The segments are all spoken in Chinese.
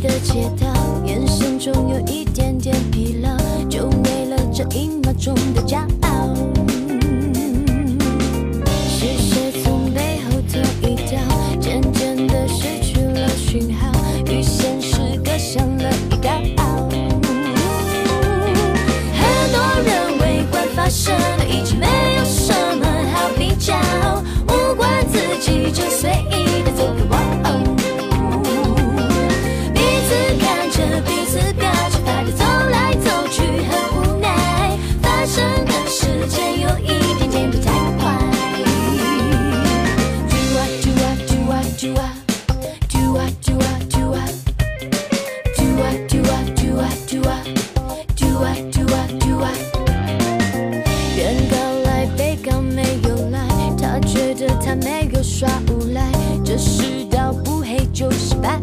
的街道，眼神中有一点点疲劳，就为了这一秒钟的骄傲。是谁从背后偷一刀，渐渐的失去了讯号，与现实隔上了一道。很多人围观发生的一切，没有什么好比较，无关自己就随意。他没有耍无赖，这世道不黑就是白。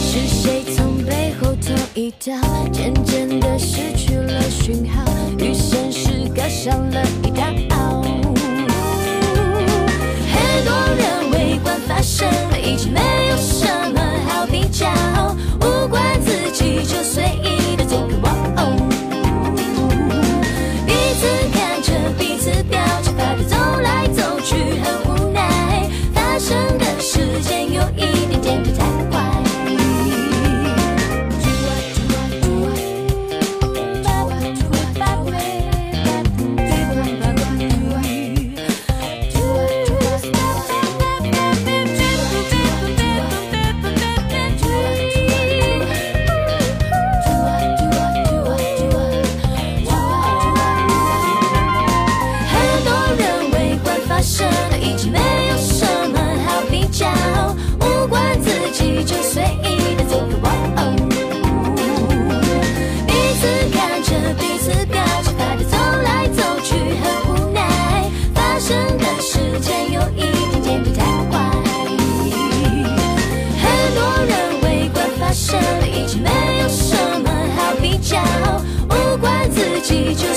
是谁从背后捅一刀，渐渐的失去了讯号，与现实隔上了一道。很多人围观发生了，已经没已经没有什么好比较，无关自己就随意的走个 walk。彼此看着彼此表情，发着走来走去很无奈，发生的时间有一点点不太快。很多人围观发生了，已经没有什么好比较，无关自己就